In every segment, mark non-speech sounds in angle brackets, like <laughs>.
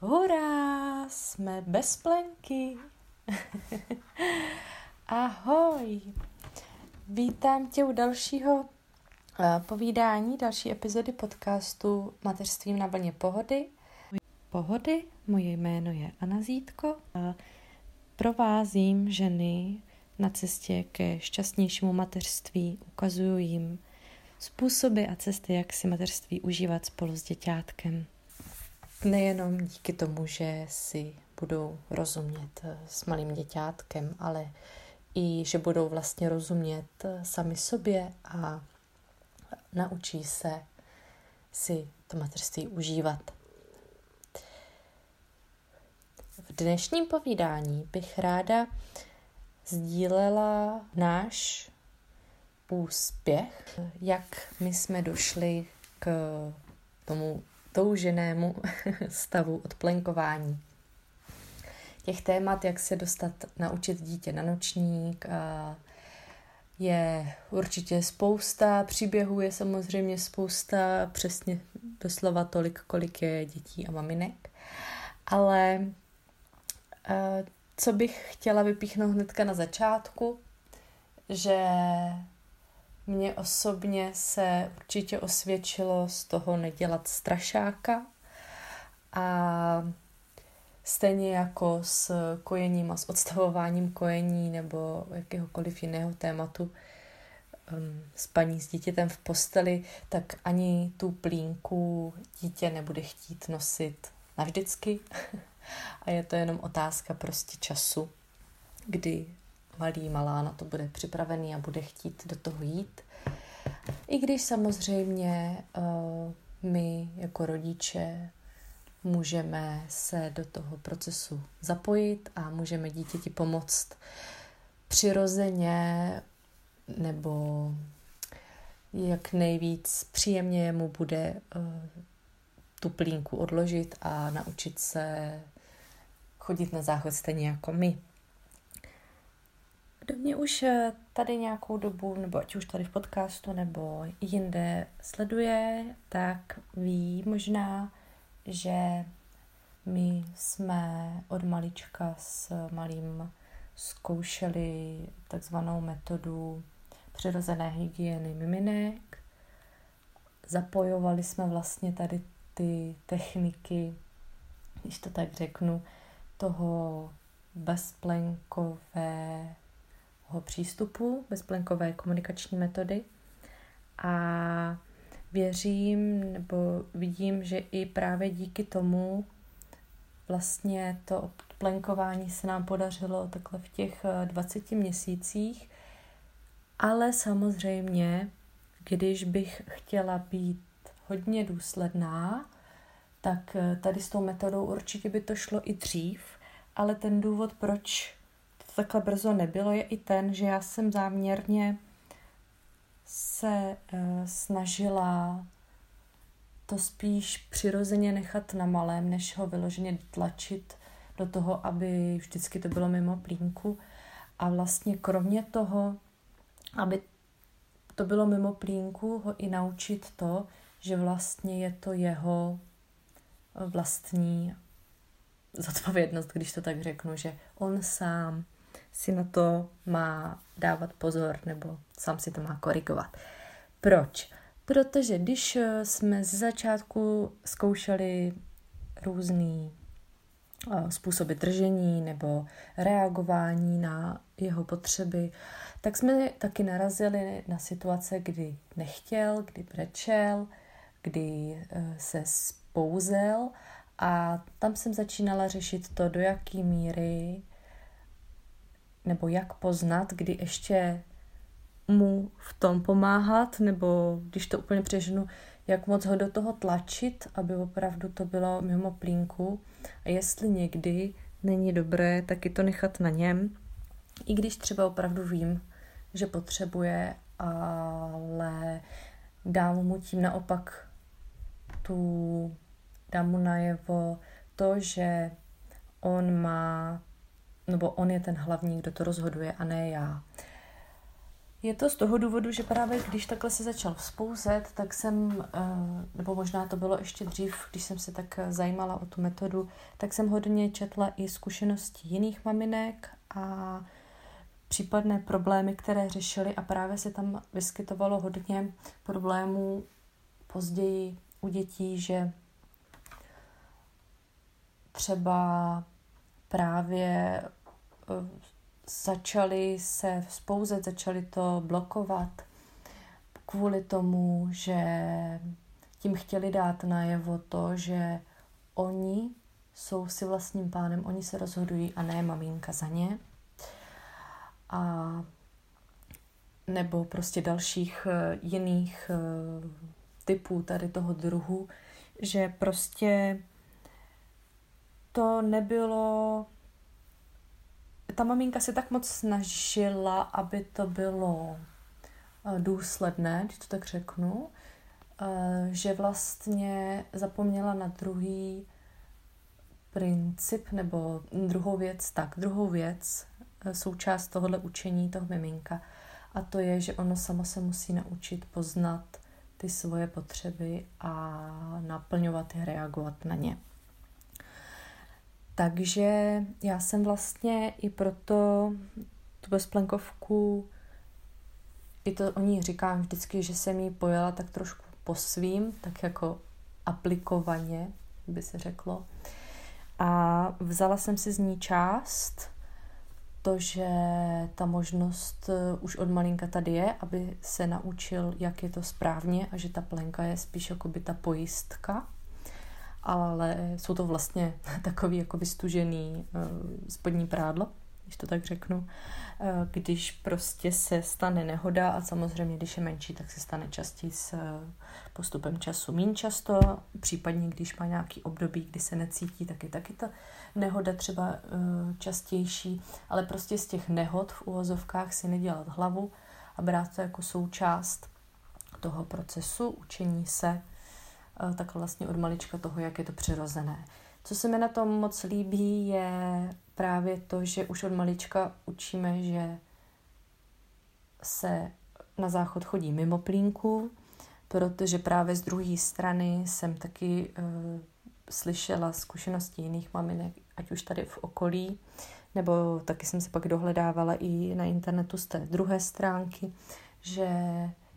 Hurá, jsme bez plenky. Ahoj. Vítám tě u dalšího eh, povídání, další epizody podcastu Mateřstvím na vlně pohody. Pohody, moje jméno je Anna Zítko a provázím ženy na cestě ke šťastnějšímu mateřství, ukazuju jim způsoby a cesty, jak si mateřství užívat spolu s děťátkem. Nejenom díky tomu, že si budou rozumět eh, s malým děťátkem, ale i že budou vlastně rozumět eh, sami sobě a naučí se si to mateřství užívat. V dnešním povídání bych ráda sdílela náš úspěch, jak my jsme došli k tomu touženému <laughs> stavu odplenkování. Těch témat, jak se dostat, naučit dítě na nočník, je určitě spousta, příběhů je samozřejmě spousta, přesně doslova tolik, kolik je dětí a maminek. Ale co bych chtěla vypíchnout hnedka na začátku, že mně osobně se určitě osvědčilo z toho nedělat strašáka a stejně jako s kojením a s odstavováním kojení nebo jakéhokoliv jiného tématu um, spaní s dítětem v posteli, tak ani tu plínku dítě nebude chtít nosit navždycky. <laughs> A je to jenom otázka prostě času, kdy malý, malá na to bude připravený a bude chtít do toho jít. I když samozřejmě uh, my jako rodiče můžeme se do toho procesu zapojit a můžeme dítěti pomoct přirozeně nebo jak nejvíc příjemně mu bude uh, tu plínku odložit a naučit se chodit na záchod stejně jako my. Mě už eh, tady nějakou dobu, nebo ať už tady v podcastu, nebo jinde sleduje, tak ví možná, že my jsme od malička s malým zkoušeli takzvanou metodu přirozené hygieny miminek. Zapojovali jsme vlastně tady ty techniky, když to tak řeknu, toho bezplenkového přístupu, bezplenkové komunikační metody. A věřím nebo vidím, že i právě díky tomu vlastně to odplenkování se nám podařilo takhle v těch 20 měsících. Ale samozřejmě, když bych chtěla být hodně důsledná, tak eh, tady s tou metodou určitě by to šlo i dřív, ale ten důvod, proč to takhle brzo nebylo, je i ten, že já jsem záměrně se uh, snažila to spíš přirozeně nechat na malém, než ho vyloženě tlačit do toho, aby vždycky to bylo mimo plínku. A vlastně kromě toho, aby to bylo mimo plínku, ho i naučit to, že vlastně je to jeho vlastní zodpovědnost, když to tak řeknu, že on sám si na to má dávat pozor nebo sám si to má korigovat. Proč? Protože když jsme z začátku zkoušeli různý způsoby držení nebo reagování na jeho potřeby, tak jsme taky narazili na situace, kdy nechtěl, kdy brečel, kdy e, se spouzel a tam jsem začínala řešit to, do jaké míry nebo jak poznat, kdy ještě mu v tom pomáhat, nebo když to úplně přeženu, jak moc ho do toho tlačit, aby opravdu to bylo mimo plínku. A jestli někdy není dobré, taky to nechat na něm, i když třeba opravdu vím, že potřebuje, ale dám mu tím naopak tu, dám mu najevo to, že on má, nebo on je ten hlavní, kdo to rozhoduje a ne já. Je to z toho důvodu, že právě když takhle se začal vzpouzet, tak jsem, eh, nebo možná to bylo ještě dřív, když jsem se tak zajímala o tu metodu, tak jsem hodně četla i zkušenosti jiných maminek a případné problémy, které řešili a právě se tam vyskytovalo hodně problémů později u dětí, že třeba právě eh, začali se vzpouzet, začali to blokovat kvůli tomu, že tím chtěli dát najevo to, že oni jsou si vlastním pánem, oni se rozhodují a ne maminka za ně. A nebo prostě dalších eh, jiných eh, typů tady toho druhu, že prostě to nebylo ta maminka se tak moc snažila, aby to bylo eh, důsledné, když to tak řeknu, eh, že vlastně zapomněla na druhý princip nebo druhou věc, tak druhou věc, eh, součást tohohle učení toho miminka a to je, že ono samo se musí naučit poznat ty svoje potřeby a naplňovat je, reagovat na ně. Takže já jsem vlastně i proto tu bezplenkovku, i to o ní říkám vždycky, že jsem ji pojela tak trošku po svým, tak jako aplikovaně, by se řeklo. A vzala jsem si z ní část, to, že ta možnost eh, už od malinka tady je, aby se naučil, jak je to správně a že ta plenka je spíš jako by ta pojistka, ale jsou to vlastně <laughs> takový jako vystužený uh, spodní prádlo, když to tak řeknu, uh, když prostě se stane nehoda a samozřejmě, když je menší, tak se stane častěji s uh, postupem času méně často, případně když má nějaký období, kdy se necítí, tak je taky ta nehoda třeba častější, ale prostě z těch nehod v uvozovkách si nedělat hlavu a brát to jako součást toho procesu učení se tak vlastně od malička toho, jak je to přirozené. Co se mi na tom moc líbí, je právě to, že už od malička učíme, že se na záchod chodí mimo plínku, protože právě z druhé strany jsem taky uh, slyšela zkušenosti jiných maminek, ať už tady v okolí, nebo taky jsem se pak dohledávala i na internetu z té druhé stránky, že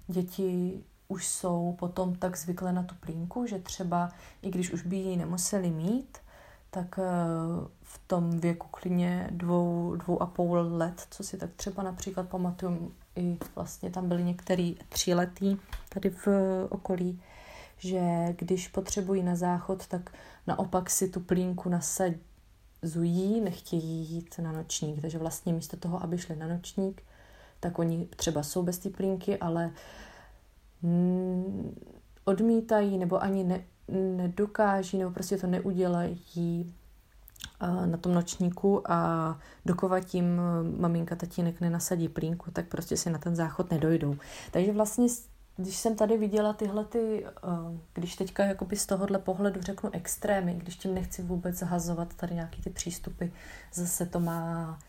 děti už jsou potom tak zvyklé na tu plínku, že třeba i když už by ji nemuseli mít, tak eh, v tom věku klidně dvou, dvou a půl let, co si tak třeba například pamatuju, i vlastně tam byly některý tříletý tady v okolí, že když potřebují na záchod, tak naopak si tu plínku nasazují, nechtějí jít na nočník. Takže vlastně místo toho, aby šli na nočník, tak oni třeba jsou bez té plínky, ale uh, odmítají nebo ani ne, nedokáží nebo prostě to neudělají na tom nočníku a dokovat tím maminka, tatínek nenasadí plínku, tak prostě si na ten záchod nedojdou. Takže vlastně, když jsem tady viděla tyhle ty, když teďka jakoby z tohohle pohledu řeknu extrémy, když tím nechci vůbec zahazovat tady nějaký ty přístupy, zase to má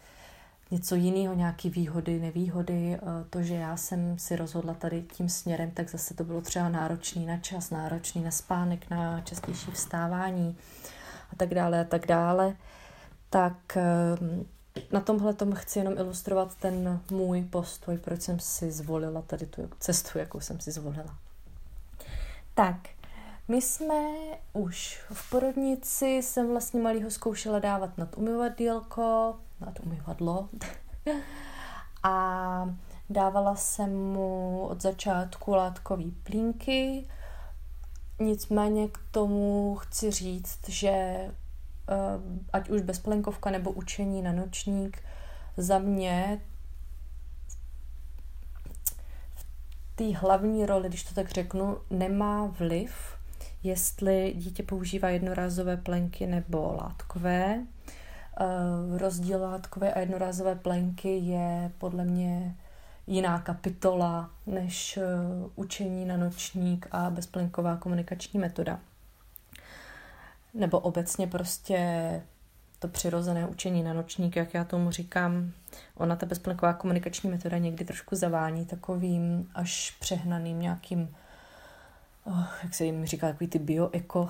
něco jiného, nějaké výhody, nevýhody. Eh, to, že já jsem si rozhodla tady tím směrem, tak zase to bylo třeba náročný na čas, náročný na spánek, na častější vstávání a tak dále a tak dále. Tak eh, na tomhle tomu chci jenom ilustrovat ten můj postoj, proč jsem si zvolila tady tu cestu, jakou jsem si zvolila. Tak, my jsme už v porodnici, jsem vlastně malýho zkoušela dávat nad umyvadílko, nad umyvadlo. a dávala jsem mu od začátku látkový plínky. Nicméně k tomu chci říct, že eh, ať už bezplenkovka nebo učení na nočník, za mě v té hlavní roli, když to tak řeknu, nemá vliv, jestli dítě používá jednorázové plenky nebo látkové. Eh, rozdíl látkové a jednorázové plenky je podle mě jiná kapitola než eh, učení na nočník a bezplenková komunikační metoda. Nebo obecně prostě to přirozené učení na nočník, jak já tomu říkám, ona ta bezplenková komunikační metoda někdy trošku zavání takovým až přehnaným nějakým, oh, jak se jim říká, takový ty bioeko.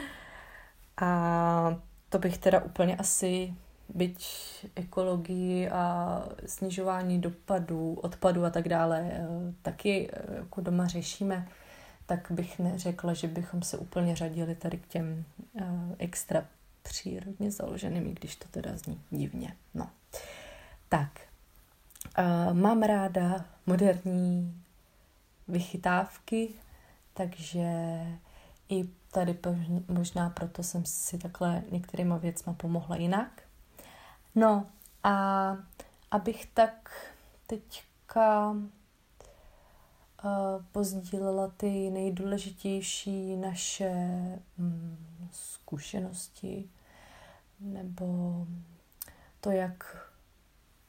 <laughs> a to bych teda úplně asi, byť ekologii a snižování dopadů, odpadů a tak dále, eh, taky eh, jako doma řešíme, tak bych neřekla, že bychom se úplně řadili tady k těm uh, extra přírodně založeným, i když to teda zní divně. No. Tak, mám ráda moderní vychytávky, takže i tady možná proto jsem si takhle některýma věcma pomohla jinak. No a abych tak teďka pozdílela ty nejdůležitější naše mm, zkušenosti nebo to, jak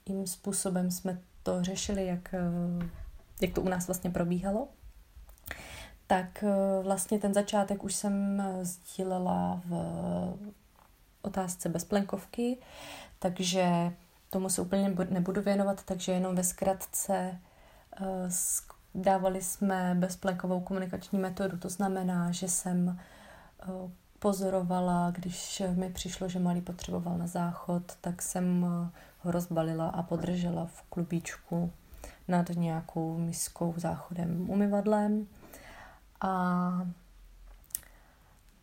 jim způsobem jsme to řešili, jak, jak to u nás vlastně probíhalo. Tak vlastně ten začátek už jsem sdílela v otázce bezplenkovky, takže tomu se úplně nebudu věnovat, takže jenom ve zkratce Dávali jsme bezplekovou komunikační metodu, to znamená, že jsem eh, pozorovala, když mi přišlo, že malý potřeboval na záchod, tak jsem eh, ho rozbalila a podržela v klubíčku nad nějakou miskou, záchodem, umyvadlem. A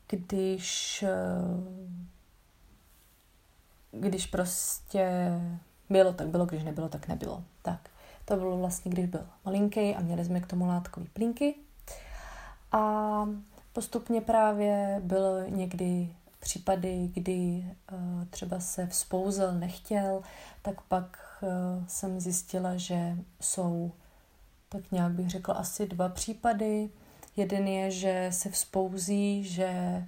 když, eh, když prostě bylo, tak bylo, když nebylo, tak nebylo. Tak. To bylo vlastně, když byl malinký a měli jsme k tomu látkový plínky. A postupně právě byly někdy případy, kdy uh, třeba se vzpouzel, nechtěl, tak pak uh, jsem zjistila, že jsou tak nějak bych řekla asi dva případy. Jeden je, že se vzpouzí, že,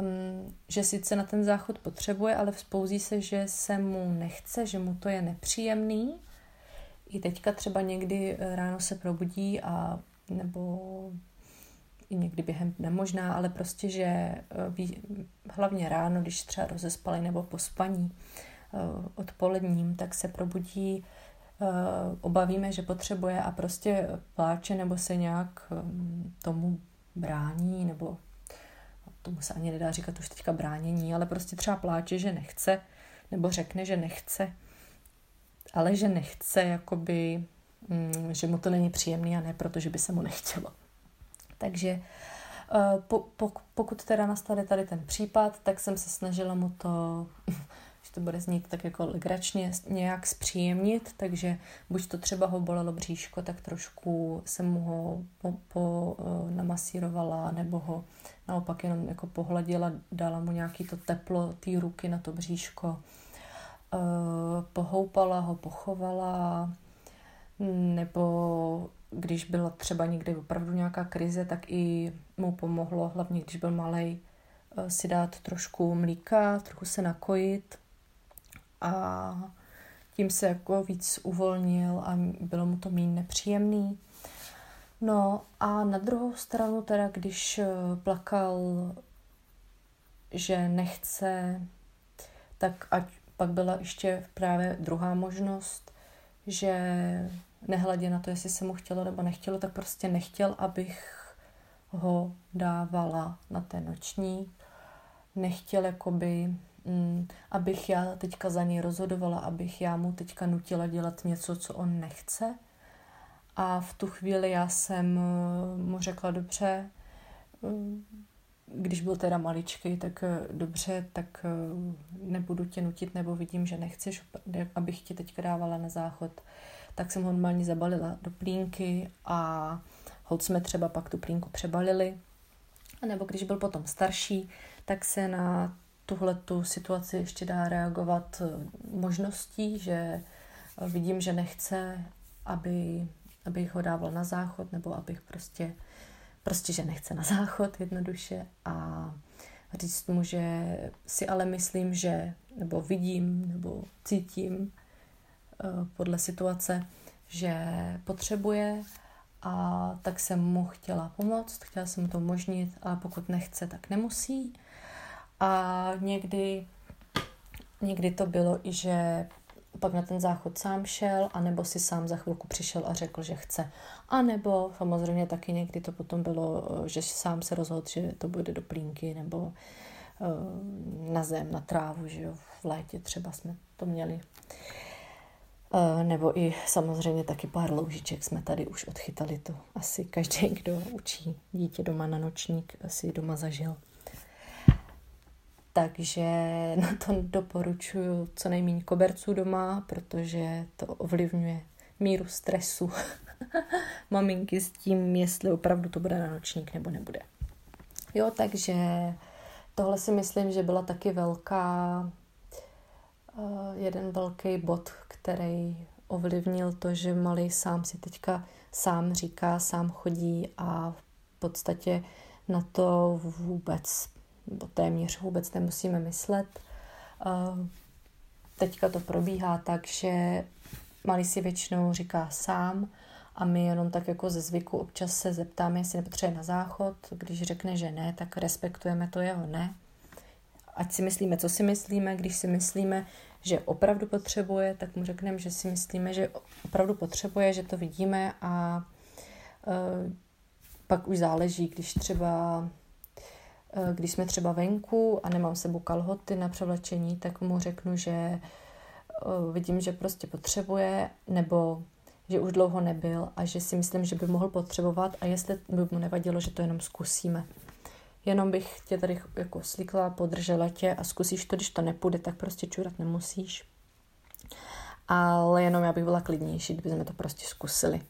um, že sice na ten záchod potřebuje, ale vzpouzí se, že se mu nechce, že mu to je nepříjemný. I teďka třeba někdy eh, ráno se probudí a nebo i někdy během dne možná, ale prostě, že eh, ví, hlavně ráno, když třeba rozespali nebo po spaní eh, odpoledním, tak se probudí, obavíme, že potřebuje a prostě pláče nebo se nějak tomu brání, nebo tomu se ani nedá říkat už teďka bránění, ale prostě třeba pláče, že nechce, nebo řekne, že nechce ale že nechce, jakoby, mm, že mu to není příjemný a ne proto, že by se mu nechtělo. Takže eh, po, po, pokud teda nastane tady ten případ, tak jsem se snažila mu to, to bude znít tak jako legračně, nějak zpříjemnit, takže buď to třeba ho bolelo bříško, tak trošku jsem mu ho po, po, eh, namasírovala, nebo ho naopak jenom jako pohladila, dala mu nějaký to teplo té ruky na to bříško. Eh, pohoupala ho, pochovala, nebo když byla třeba někdy opravdu nějaká krize, tak i mu pomohlo, hlavně když byl malý, eh, si dát trošku mlíka, trochu se nakojit a tím se jako víc uvolnil a bylo mu to méně nepříjemný. No a na druhou stranu teda, když eh, plakal, že nechce, tak ať pak byla ještě právě druhá možnost, že nehledě na to, jestli se mu chtělo nebo nechtělo, tak prostě nechtěl, abych ho dávala na ten noční. Nechtěl jakoby, mm, abych já teďka za něj rozhodovala, abych já mu teďka nutila dělat něco, co on nechce. A v tu chvíli já jsem eh, mu řekla, dobře, eh, když byl teda maličký, tak eh, dobře, tak nebudu tě nutit, nebo vidím, že nechceš, abych tě teďka dávala na záchod, tak jsem ho normálně zabalila do plínky a hod jsme třeba pak tu plínku přebalili. A nebo když byl potom starší, tak se na tuhle tu situaci ještě dá reagovat eh, možností, že vidím, že nechce, aby, abych ho dával na záchod, nebo abych prostě prostě, že nechce na <laughs> záchod jednoduše a říct mu, že si ale myslím, že, nebo vidím, nebo cítím eh, podle situace, že potřebuje a tak jsem mu chtěla pomoct, chtěla jsem to umožnit a pokud nechce, tak nemusí. A někdy někdy to bylo i, že pak na ten záchod sám šel, anebo si sám za chvilku přišel a řekl, že chce. A nebo samozřejmě taky někdy to potom bylo, že sám se rozhodl, že to bude do plínky nebo eh, na zem, na trávu, že jo, v létě třeba jsme to měli. Eh, nebo i samozřejmě taky pár loužiček jsme tady už odchytali to. Asi každý, <laughs> kdo učí dítě doma na nočník, si doma zažil. Takže <laughs> na to doporučuji co nejméně koberců doma, protože to ovlivňuje míru stresu <laughs> maminky s tím, jestli opravdu to bude na nočník nebo nebude. Jo, takže tohle si myslím, že byla taky velká, uh, jeden velký bod, který ovlivnil to, že malý sám si teďka sám říká, sám chodí a v podstatě na to vůbec nebo téměř vůbec nemusíme myslet. Teďka to probíhá tak, že malý si většinou říká sám a my jenom tak jako ze zvyku občas se zeptáme, jestli nepotřebuje na záchod. Když řekne, že ne, tak respektujeme to jeho ne. Ať si myslíme, co si myslíme, když si myslíme, že opravdu potřebuje, tak mu řekneme, že si myslíme, že opravdu potřebuje, že to vidíme a uh, pak už záleží, když třeba když jsme třeba venku a nemám sebou kalhoty na převlečení, tak mu řeknu, že eh, vidím, že prostě potřebuje, nebo že už dlouho nebyl a že si myslím, že by mohl potřebovat a jestli by mu nevadilo, že to jenom zkusíme. Jenom bych tě tady jako slíkla, podržela tě a zkusíš to, když to nepůjde, tak prostě čurat nemusíš. Ale jenom já bych byla klidnější, kdyby jsme to prostě zkusili.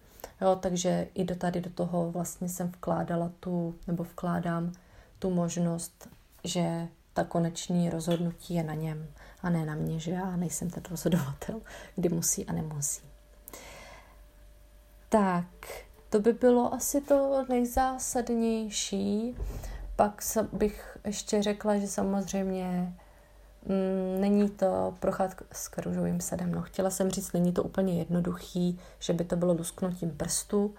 Jo, takže i do tady do toho vlastně jsem vkládala tu, nebo vkládám tu možnost, že ta konečný rozhodnutí je na něm a ne na mě, že já nejsem ten rozhodovatel, kdy musí a nemusí. Tak, to by bylo asi to nejzásadnější. Pak bych ještě řekla, že samozřejmě mm, není to procházka s kružovým sadem. No, chtěla jsem říct, není to úplně jednoduchý, že by to bylo lusknutím prstu.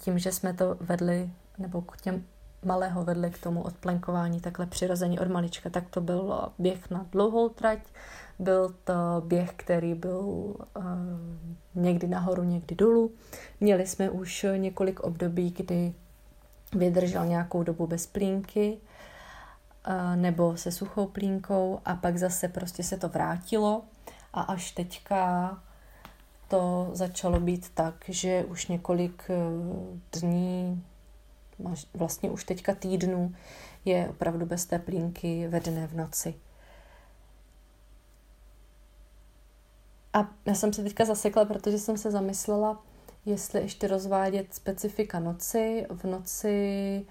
Tím, že jsme to vedli, nebo k těm malého vedli k tomu odplenkování takhle přirození od malička, tak to byl běh na dlouhou trať, byl to běh, který byl uh, někdy nahoru, někdy dolů. Měli jsme už několik období, kdy vydržel nějakou dobu bez plínky uh, nebo se suchou plínkou a pak zase prostě se to vrátilo. A až teďka to začalo být tak, že už několik dní, vlastně už teďka týdnů je opravdu bez té plínky ve dne v noci. A já jsem se teďka zasekla, protože jsem se zamyslela, jestli ještě rozvádět specifika noci. V noci,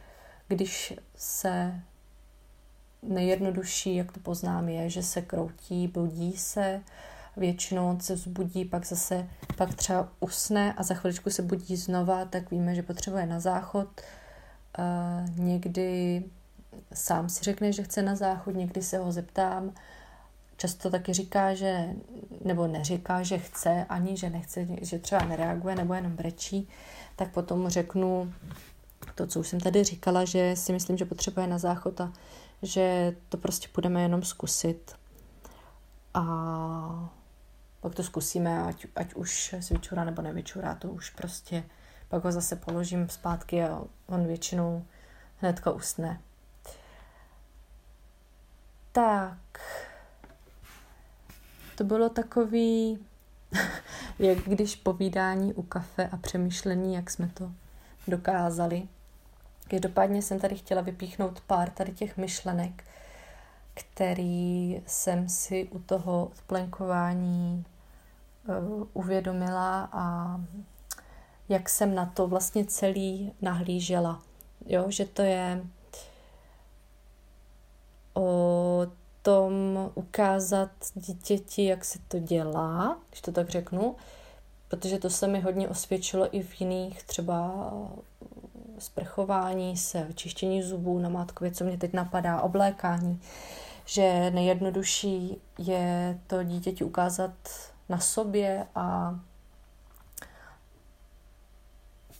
když se nejjednodušší, jak to poznám, je, že se kroutí, budí se, většinou se vzbudí, pak zase, pak třeba usne a za chviličku se budí znova, tak víme, že potřebuje na záchod, někdy sám si řekne, že chce na záchod, někdy se ho zeptám. Často taky říká, že, nebo neříká, že chce, ani že nechce, že třeba nereaguje nebo jenom brečí, tak potom řeknu to, co už jsem tady říkala, že si myslím, že potřebuje na záchod a že to prostě budeme jenom zkusit. A pak to zkusíme, ať, ať už se vyčurá nebo nevyčurá, to už prostě pak ho zase položím zpátky a on většinou hnedka usne. Tak, to bylo takový, <laughs> jak když povídání u kafe a přemýšlení, jak jsme to dokázali. Každopádně jsem tady chtěla vypíchnout pár tady těch myšlenek, který jsem si u toho odplenkování uh, uvědomila a jak jsem na to vlastně celý nahlížela. Jo, že to je o tom ukázat dítěti, jak se to dělá, když to tak řeknu, protože to se mi hodně osvědčilo i v jiných třeba sprchování se, čištění zubů, na mátkově, co mě teď napadá, oblékání, že nejjednodušší je to dítěti ukázat na sobě a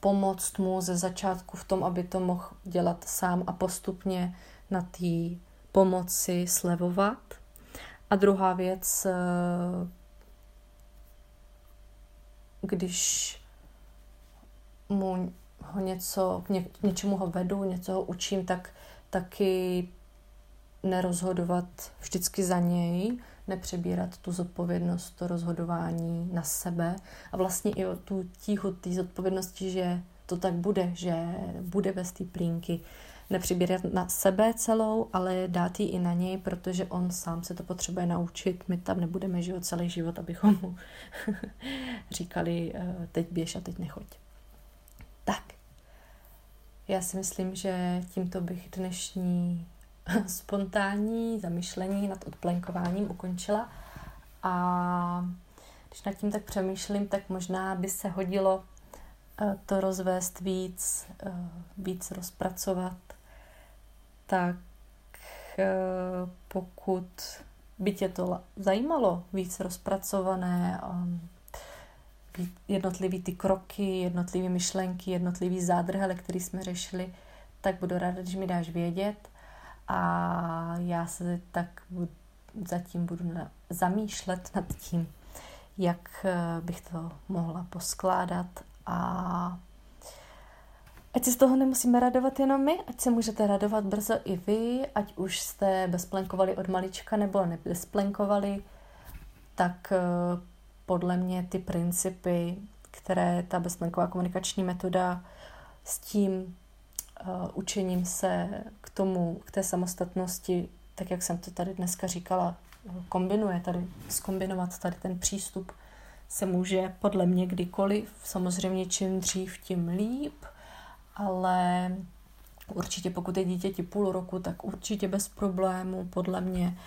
pomoct mu ze začátku v tom, aby to mohl dělat sám a postupně na té pomoci slevovat. A druhá věc, eh, když mu ho něco, ně, něčemu ho vedu, něco ho učím, tak taky nerozhodovat vždycky za něj, nepřebírat tu zodpovědnost, to rozhodování na sebe a vlastně i o tu tíhu té zodpovědnosti, že to tak bude, že bude bez té plínky. Nepřibírat na sebe celou, ale dát ji i na něj, protože on sám se to potřebuje naučit. My tam nebudeme žít celý život, abychom mu <laughs> říkali, eh, teď běž a teď nechoď. Tak, já si myslím, že tímto bych dnešní <laughs> spontánní zamyšlení nad odplenkováním ukončila. A když nad tím tak přemýšlím, tak možná by se hodilo eh, to rozvést víc, eh, víc rozpracovat. Tak eh, pokud by tě to zajímalo, víc rozpracované, jednotlivý ty kroky, jednotlivé myšlenky, jednotlivý zádrhele, který jsme řešili, tak budu ráda, když mi dáš vědět a já se tak zatím budu na, zamýšlet nad tím, jak eh, bych to mohla poskládat. A ať si z toho nemusíme radovat jenom my, ať se můžete radovat brzo i vy, ať už jste bezplenkovali od malička nebo nebezplenkovali, tak eh, podle mě ty principy, které ta bezplenková komunikační metoda s tím učením se k tomu, k té samostatnosti, tak jak jsem to tady dneska říkala, kombinuje tady, skombinovat tady ten přístup se může podle mě kdykoliv, samozřejmě čím dřív, tím líp, ale určitě pokud je dítěti půl roku, tak určitě bez problému, podle mě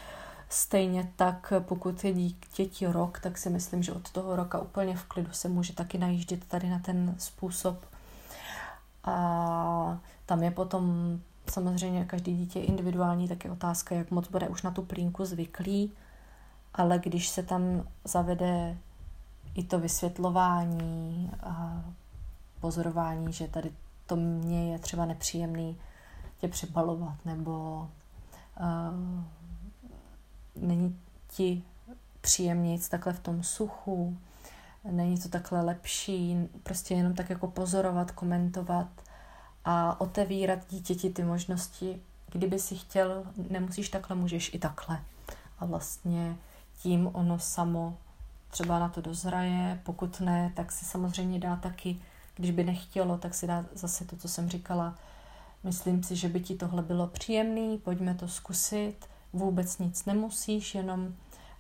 Stejně tak, pokud je dítěti rok, tak si myslím, že od toho roka úplně v klidu se může taky najíždět tady na ten způsob. A tam je potom samozřejmě každý dítě individuální, tak je otázka, jak moc bude už na tu plínku zvyklý, ale když se tam zavede i to vysvětlování a pozorování, že tady to mě je třeba nepříjemný tě přebalovat, nebo uh, není ti příjemnějc takhle v tom suchu, není to takhle lepší, prostě jenom tak jako pozorovat, komentovat a otevírat dítěti ty možnosti, kdyby si chtěl, nemusíš takhle, můžeš i takhle. A vlastně tím ono samo třeba na to dozraje, pokud ne, tak si samozřejmě dá taky, když by nechtělo, tak si dá zase to, co jsem říkala, myslím si, že by ti tohle bylo příjemný, pojďme to zkusit, vůbec nic nemusíš, jenom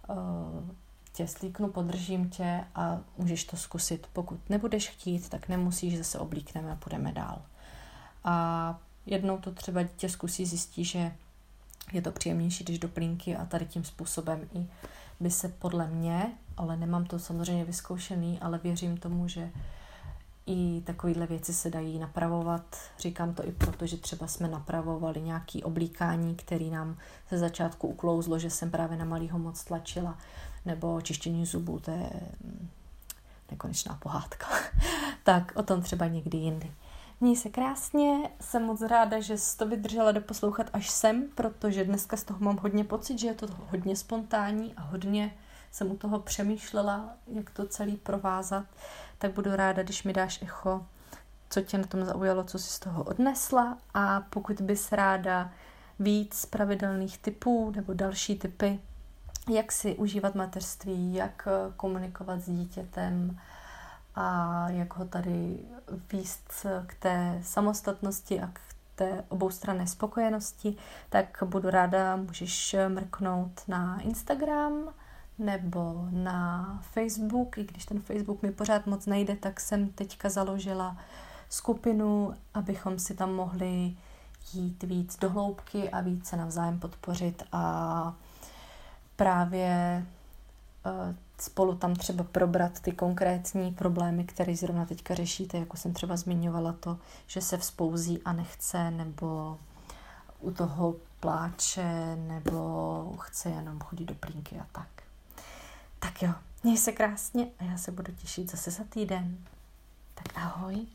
uh, tě slíknu, podržím tě a můžeš to zkusit. Pokud nebudeš chtít, tak nemusíš, zase oblíkneme a půjdeme dál. A jednou to třeba dítě zkusí, zjistí, že je to příjemnější, když do plínky a tady tím způsobem i by se podle mě, ale nemám to samozřejmě vyzkoušený, ale věřím tomu, že i takovéhle věci se dají napravovat. Říkám to i proto, že třeba jsme napravovali nějaké oblíkání, který nám ze začátku uklouzlo, že jsem právě na malýho moc tlačila, nebo čištění zubů, to je mm, nekonečná pohádka. <laughs> tak o tom třeba někdy jindy. Měj se krásně, jsem moc ráda, že jsi to vydržela doposlouchat až sem, protože dneska z toho mám hodně pocit, že je to hodně spontánní a hodně jsem u toho přemýšlela, jak to celý provázat tak budu ráda, když mi dáš echo, co tě na tom zaujalo, co jsi z toho odnesla a pokud bys ráda víc pravidelných typů nebo další typy, jak si užívat mateřství, jak eh, komunikovat s dítětem a jak ho tady výst k té samostatnosti a k té oboustranné spokojenosti, tak budu ráda, můžeš mrknout na Instagram, nebo na Facebook, i když ten Facebook mi pořád moc nejde, tak jsem teďka založila skupinu, abychom si tam mohli jít víc do hloubky a víc se navzájem podpořit a právě eh, spolu tam třeba probrat ty konkrétní problémy, které zrovna teďka řešíte, jako jsem třeba zmiňovala to, že se vzpouzí a nechce, nebo u toho pláče, nebo chce jenom chodit do plínky a tak. Tak jo, měj se krásně a já se budu těšit zase za týden. Tak ahoj.